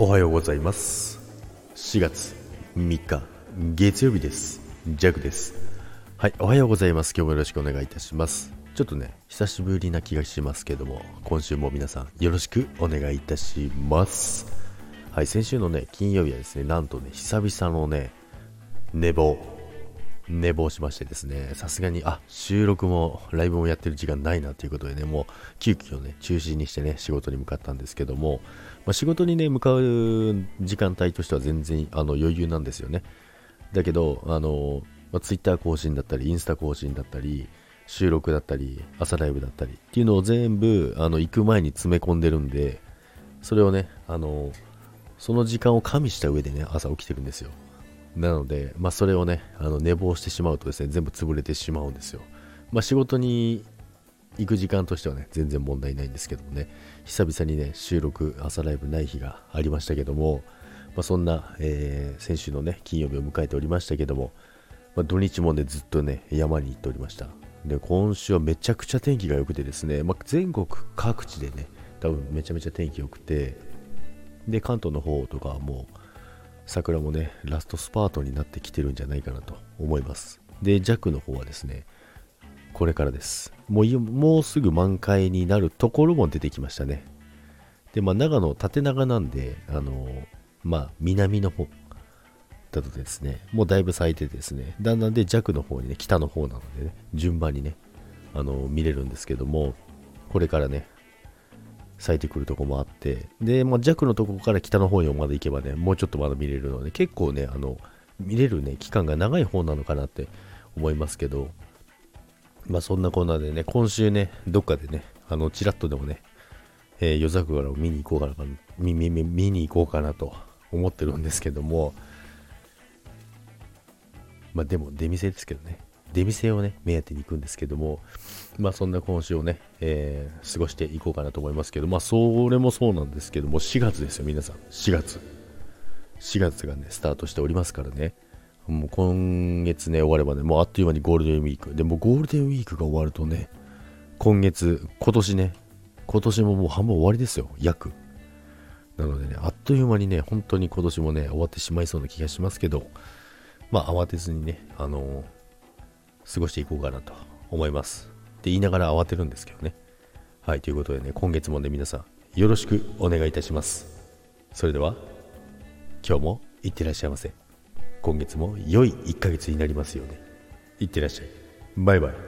おはようございます。4月3日月曜日です。ジャグです。はいおはようございます。今日もよろしくお願いいたします。ちょっとね久しぶりな気がしますけども今週も皆さんよろしくお願いいたします。はい先週のね金曜日はですねなんとね久々のね寝坊。寝坊しましてですね、さすがに、あ、収録もライブもやってる時間ないなということでね、もう急遽ね、中止にしてね、仕事に向かったんですけども、まあ、仕事にね、向かう時間帯としては全然あの余裕なんですよね。だけど、あの、まあ、Twitter 更新だったり、インスタ更新だったり、収録だったり、朝ライブだったりっていうのを全部、あの、行く前に詰め込んでるんで、それをね、あの、その時間を加味した上でね、朝起きてるんですよ。なので、まあ、それをね、あの寝坊してしまうとですね、全部潰れてしまうんですよ。まあ、仕事に行く時間としてはね、全然問題ないんですけどもね、久々にね、収録、朝ライブない日がありましたけども、まあ、そんな、えー、先週のね、金曜日を迎えておりましたけども、まあ、土日もね、ずっとね、山に行っておりました。で、今週はめちゃくちゃ天気が良くてですね、まあ、全国各地でね、多分めちゃめちゃ天気良くて、で、関東の方とかはもう、桜もね、ラストスパートになってきてるんじゃないかなと思います。で、弱の方はですね、これからです。もうもうすぐ満開になるところも出てきましたね。で、まあ、長野、縦長なんで、あのまあ、南の方だとですね、もうだいぶ咲いてですね、だんだんで弱の方にね、北の方なのでね、順番にね、あの見れるんですけども、これからね、咲いてくるとこもあって、で、まあ、弱のとこから北の方にまで行けばね、もうちょっとまだ見れるので、結構ね、あの、見れるね、期間が長い方なのかなって思いますけど、まあそんなこんなでね、今週ね、どっかでね、あの、ちらっとでもね、えー、夜桜を見に行こうかな、見見見に行こうかなと思ってるんですけども、まあでも出店ですけどね、出店をね、目当てに行くんですけども、まあそんな今週をね、えー、過ごしていこうかなと思いますけど、まあそれもそうなんですけども、4月ですよ、皆さん。4月。4月がね、スタートしておりますからね。もう今月ね、終わればね、もうあっという間にゴールデンウィーク。でもゴールデンウィークが終わるとね、今月、今年ね、今年ももう半分終わりですよ、約。なのでね、あっという間にね、本当に今年もね、終わってしまいそうな気がしますけど、まあ慌てずにね、あのー過ごしていこうかなと思います。って言いながら慌てるんですけどね。はい、ということでね、今月もね、皆さんよろしくお願いいたします。それでは、今日もいってらっしゃいませ。今月も良い1ヶ月になりますように。いってらっしゃい。バイバイ。